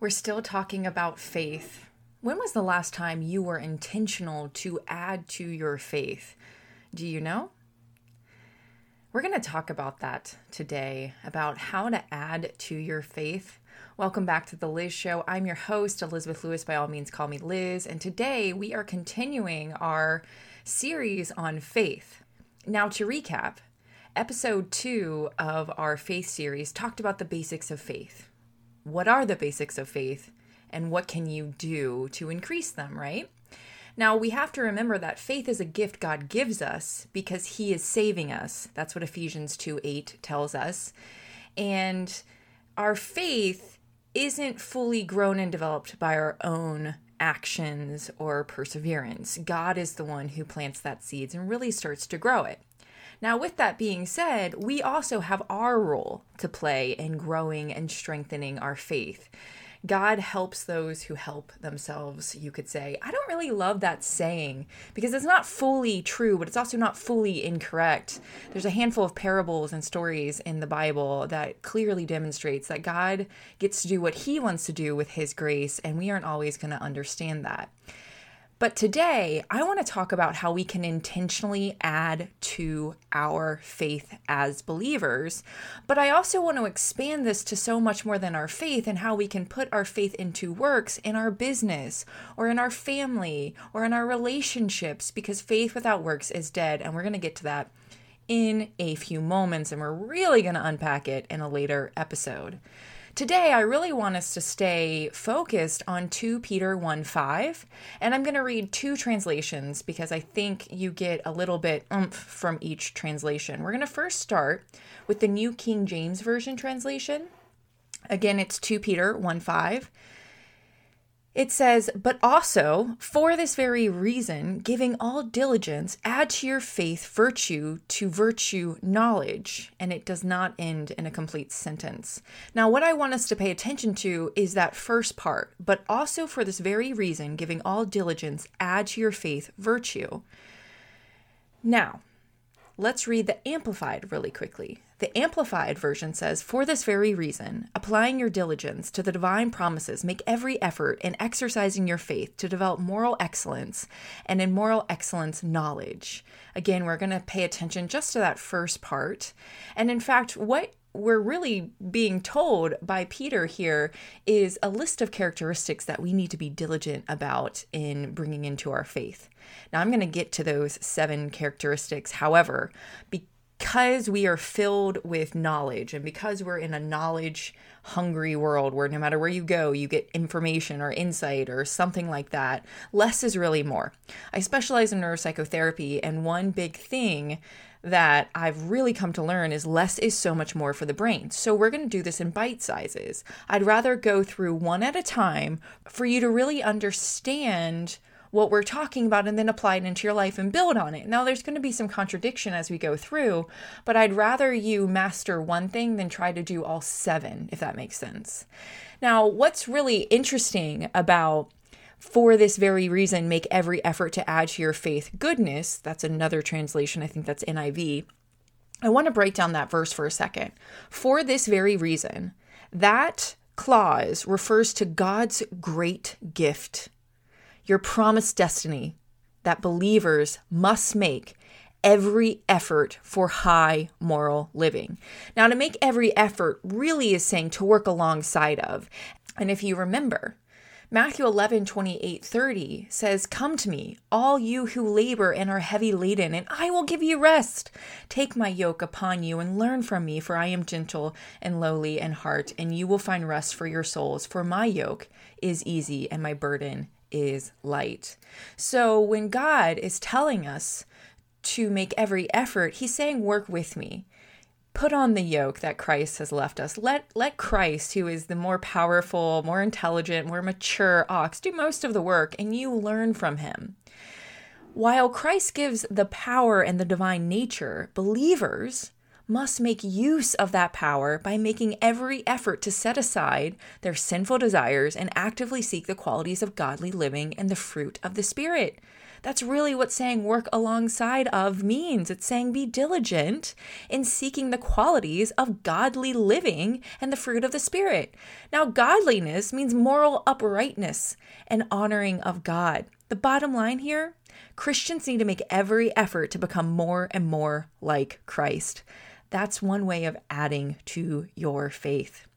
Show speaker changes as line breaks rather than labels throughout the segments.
We're still talking about faith. When was the last time you were intentional to add to your faith? Do you know? We're going to talk about that today, about how to add to your faith. Welcome back to the Liz Show. I'm your host, Elizabeth Louis. By all means, call me Liz. And today we are continuing our series on faith. Now, to recap, episode two of our faith series talked about the basics of faith what are the basics of faith and what can you do to increase them, right? Now, we have to remember that faith is a gift God gives us because He is saving us. That's what Ephesians 2 8 tells us. And our faith isn't fully grown and developed by our own actions or perseverance. God is the one who plants that seeds and really starts to grow it. Now, with that being said, we also have our role to play in growing and strengthening our faith. God helps those who help themselves, you could say. I don't really love that saying because it's not fully true, but it's also not fully incorrect. There's a handful of parables and stories in the Bible that clearly demonstrates that God gets to do what he wants to do with his grace, and we aren't always going to understand that. But today, I want to talk about how we can intentionally add to our faith as believers. But I also want to expand this to so much more than our faith and how we can put our faith into works in our business or in our family or in our relationships because faith without works is dead. And we're going to get to that in a few moments and we're really going to unpack it in a later episode. Today, I really want us to stay focused on 2 Peter 1 5, and I'm going to read two translations because I think you get a little bit oomph from each translation. We're going to first start with the New King James Version translation. Again, it's 2 Peter 1 5. It says, But also, for this very reason, giving all diligence, add to your faith virtue, to virtue knowledge. And it does not end in a complete sentence. Now, what I want us to pay attention to is that first part, but also for this very reason, giving all diligence, add to your faith virtue. Now, let's read the Amplified really quickly. The Amplified version says, For this very reason, applying your diligence to the divine promises, make every effort in exercising your faith to develop moral excellence and in moral excellence, knowledge. Again, we're going to pay attention just to that first part. And in fact, what we're really being told by Peter here is a list of characteristics that we need to be diligent about in bringing into our faith. Now, I'm going to get to those seven characteristics. However, because we are filled with knowledge and because we're in a knowledge hungry world where no matter where you go, you get information or insight or something like that, less is really more. I specialize in neuropsychotherapy, and one big thing that I've really come to learn is less is so much more for the brain. So we're going to do this in bite sizes. I'd rather go through one at a time for you to really understand what we're talking about and then apply it into your life and build on it. Now, there's going to be some contradiction as we go through, but I'd rather you master one thing than try to do all seven, if that makes sense. Now, what's really interesting about for this very reason, make every effort to add to your faith goodness. That's another translation. I think that's NIV. I want to break down that verse for a second. For this very reason, that clause refers to God's great gift your promised destiny that believers must make every effort for high moral living. Now, to make every effort really is saying to work alongside of. And if you remember, Matthew 11, 28, 30 says, Come to me, all you who labor and are heavy laden, and I will give you rest. Take my yoke upon you and learn from me, for I am gentle and lowly in heart, and you will find rest for your souls. For my yoke is easy and my burden is light. So when God is telling us to make every effort, he's saying, Work with me. Put on the yoke that Christ has left us. Let let Christ, who is the more powerful, more intelligent, more mature ox, do most of the work, and you learn from him. While Christ gives the power and the divine nature, believers must make use of that power by making every effort to set aside their sinful desires and actively seek the qualities of godly living and the fruit of the Spirit. That's really what saying work alongside of means. It's saying be diligent in seeking the qualities of godly living and the fruit of the Spirit. Now, godliness means moral uprightness and honoring of God. The bottom line here Christians need to make every effort to become more and more like Christ. That's one way of adding to your faith.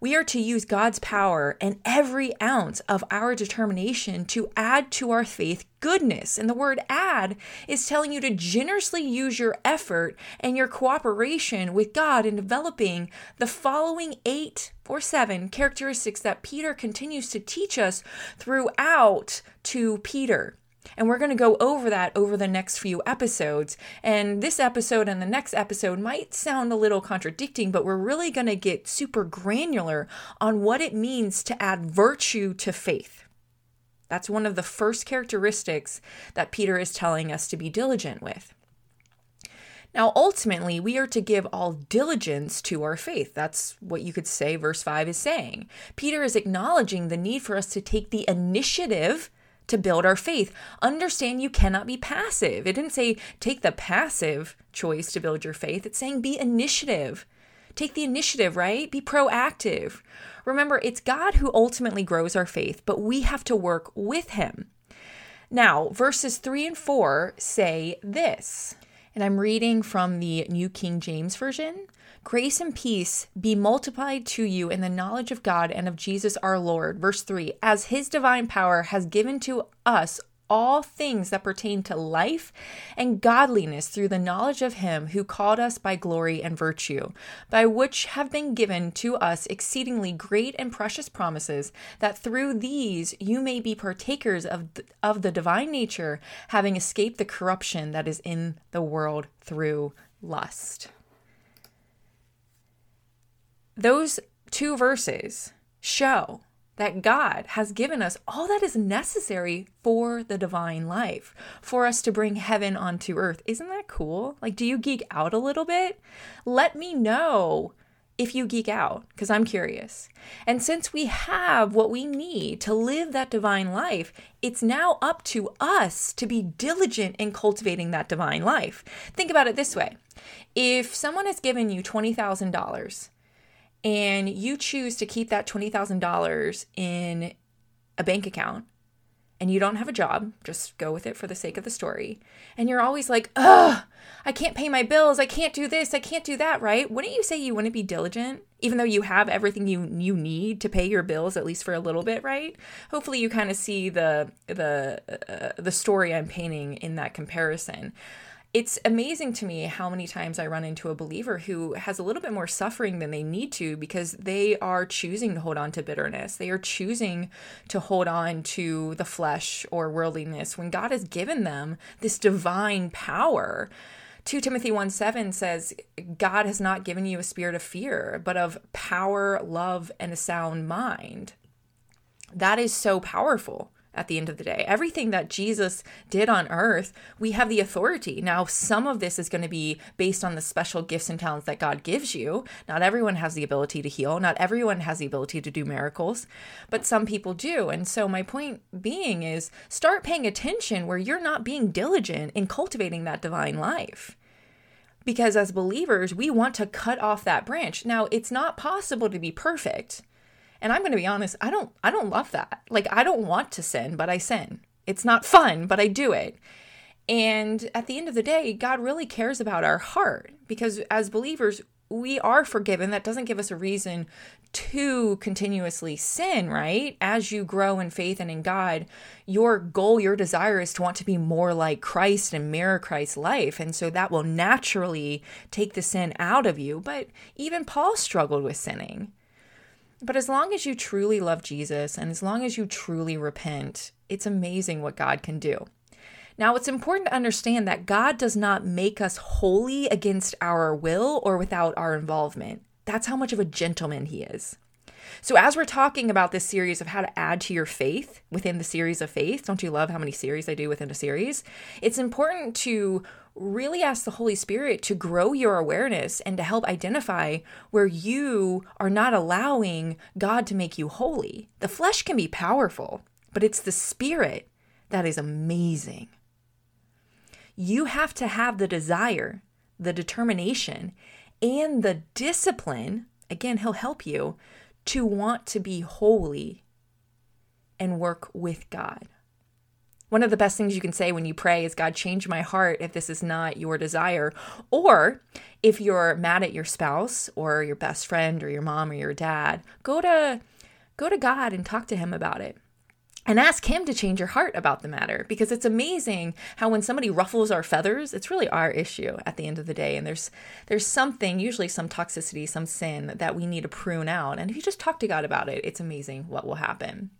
We are to use God's power and every ounce of our determination to add to our faith goodness. And the word add is telling you to generously use your effort and your cooperation with God in developing the following eight or seven characteristics that Peter continues to teach us throughout 2 Peter. And we're going to go over that over the next few episodes. And this episode and the next episode might sound a little contradicting, but we're really going to get super granular on what it means to add virtue to faith. That's one of the first characteristics that Peter is telling us to be diligent with. Now, ultimately, we are to give all diligence to our faith. That's what you could say verse 5 is saying. Peter is acknowledging the need for us to take the initiative to build our faith. Understand you cannot be passive. It didn't say take the passive choice to build your faith, it's saying be initiative. Take the initiative, right? Be proactive. Remember, it's God who ultimately grows our faith, but we have to work with Him. Now, verses 3 and 4 say this, and I'm reading from the New King James Version. Grace and peace be multiplied to you in the knowledge of God and of Jesus our Lord. Verse 3 As his divine power has given to us all things that pertain to life and godliness through the knowledge of him who called us by glory and virtue, by which have been given to us exceedingly great and precious promises, that through these you may be partakers of the, of the divine nature, having escaped the corruption that is in the world through lust. Those two verses show that God has given us all that is necessary for the divine life, for us to bring heaven onto earth. Isn't that cool? Like, do you geek out a little bit? Let me know if you geek out, because I'm curious. And since we have what we need to live that divine life, it's now up to us to be diligent in cultivating that divine life. Think about it this way if someone has given you $20,000, and you choose to keep that $20,000 in a bank account and you don't have a job, just go with it for the sake of the story, and you're always like, ugh, I can't pay my bills, I can't do this, I can't do that, right? Wouldn't you say you wouldn't be diligent, even though you have everything you you need to pay your bills at least for a little bit, right? Hopefully, you kind of see the the uh, the story I'm painting in that comparison it's amazing to me how many times I run into a believer who has a little bit more suffering than they need to because they are choosing to hold on to bitterness. They are choosing to hold on to the flesh or worldliness when God has given them this divine power. 2 Timothy 1 7 says, God has not given you a spirit of fear, but of power, love, and a sound mind. That is so powerful at the end of the day. Everything that Jesus did on earth, we have the authority. Now, some of this is going to be based on the special gifts and talents that God gives you. Not everyone has the ability to heal, not everyone has the ability to do miracles, but some people do. And so, my point being is start paying attention where you're not being diligent in cultivating that divine life because as believers, we want to cut off that branch. Now, it's not possible to be perfect. And I'm going to be honest, I don't I don't love that. Like I don't want to sin, but I sin. It's not fun, but I do it. And at the end of the day, God really cares about our heart because as believers, we are forgiven. That doesn't give us a reason to continuously sin, right? As you grow in faith and in God, your goal, your desire is to want to be more like Christ and mirror Christ's life. And so that will naturally take the sin out of you. But even Paul struggled with sinning. But as long as you truly love Jesus and as long as you truly repent, it's amazing what God can do. Now, it's important to understand that God does not make us holy against our will or without our involvement. That's how much of a gentleman He is. So, as we're talking about this series of how to add to your faith within the series of faith, don't you love how many series I do within a series? It's important to really ask the Holy Spirit to grow your awareness and to help identify where you are not allowing God to make you holy. The flesh can be powerful, but it's the spirit That is amazing. You have to have the desire, the determination, and the discipline. Again, He'll help you to want to be holy and work with God. One of the best things you can say when you pray is, God, change my heart if this is not your desire. Or if you're mad at your spouse or your best friend or your mom or your dad, go to go to God and talk to him about it. And ask him to change your heart about the matter because it's amazing how when somebody ruffles our feathers, it's really our issue at the end of the day. And there's there's something, usually some toxicity, some sin that we need to prune out. And if you just talk to God about it, it's amazing what will happen.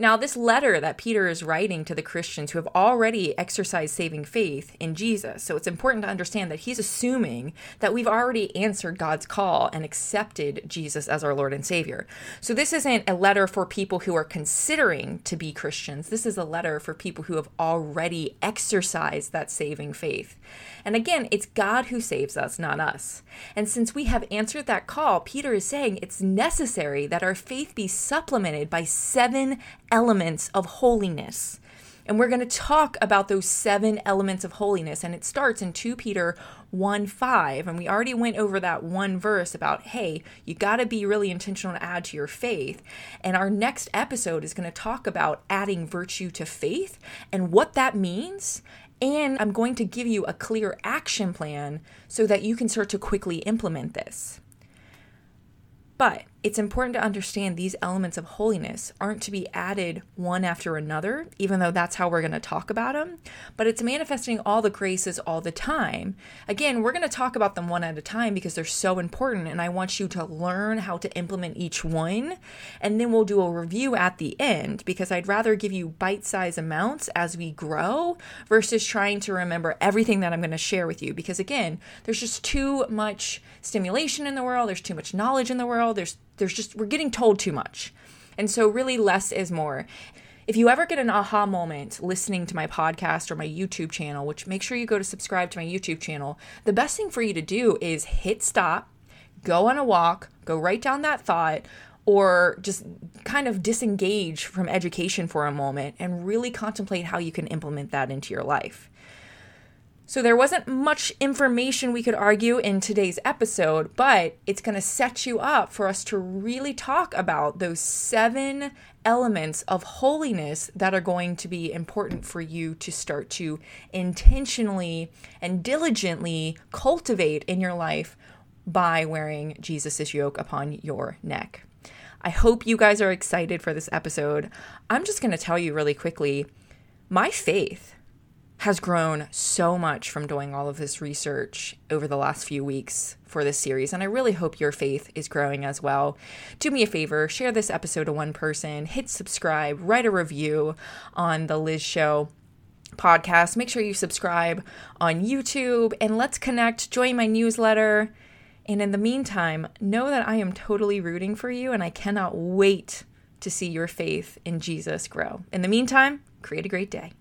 Now, this letter that Peter is writing to the Christians who have already exercised saving faith in Jesus, so it's important to understand that he's assuming that we've already answered God's call and accepted Jesus as our Lord and Savior. So this isn't a letter for people who are considering to be Christians. This is a letter for people who have already exercised that saving faith. And again, it's God who saves us, not us. And since we have answered that call, Peter is saying it's necessary that our faith be supplemented by seven elements of holiness. And we're going to talk about those seven elements of holiness. And it starts in 2 Peter 1 5. And we already went over that one verse about, hey, you got to be really intentional to add to your faith. And our next episode is going to talk about adding virtue to faith and what that means and I'm going to give you a clear action plan so that you can start to quickly implement this. But it's important to understand these elements of holiness aren't to be added one after another, even though that's how we're going to talk about them, but it's manifesting all the graces all the time. Again, we're going to talk about them one at a time because they're so important, and I want you to learn how to implement each one, and then we'll do a review at the end because I'd rather give you bite sized amounts as we grow versus trying to remember everything that I'm going to share with you because, again, there's just too much stimulation in the world, there's too much knowledge in the world, there's there's just, we're getting told too much. And so, really, less is more. If you ever get an aha moment listening to my podcast or my YouTube channel, which make sure you go to subscribe to my YouTube channel, the best thing for you to do is hit stop, go on a walk, go write down that thought, or just kind of disengage from education for a moment and really contemplate how you can implement that into your life. So there wasn't much information we could argue in today's episode, but it's going to set you up for us to really talk about those seven elements of holiness that are going to be important for you to start to intentionally and diligently cultivate in your life by wearing Jesus' yoke upon your neck. I hope you guys are excited for this episode. I'm just going to tell you really quickly my faith has grown so much from doing all of this research over the last few weeks for this series, and I really hope your faith is growing as well. Do me a favor, share this episode to one person, hit subscribe, write a review on the Liz Show podcast. Make sure you subscribe on YouTube, and let's connect. Join my newsletter. And in the meantime, know that I am totally rooting for you, and I cannot wait to see your faith in Jesus grow. In the meantime, create a great day.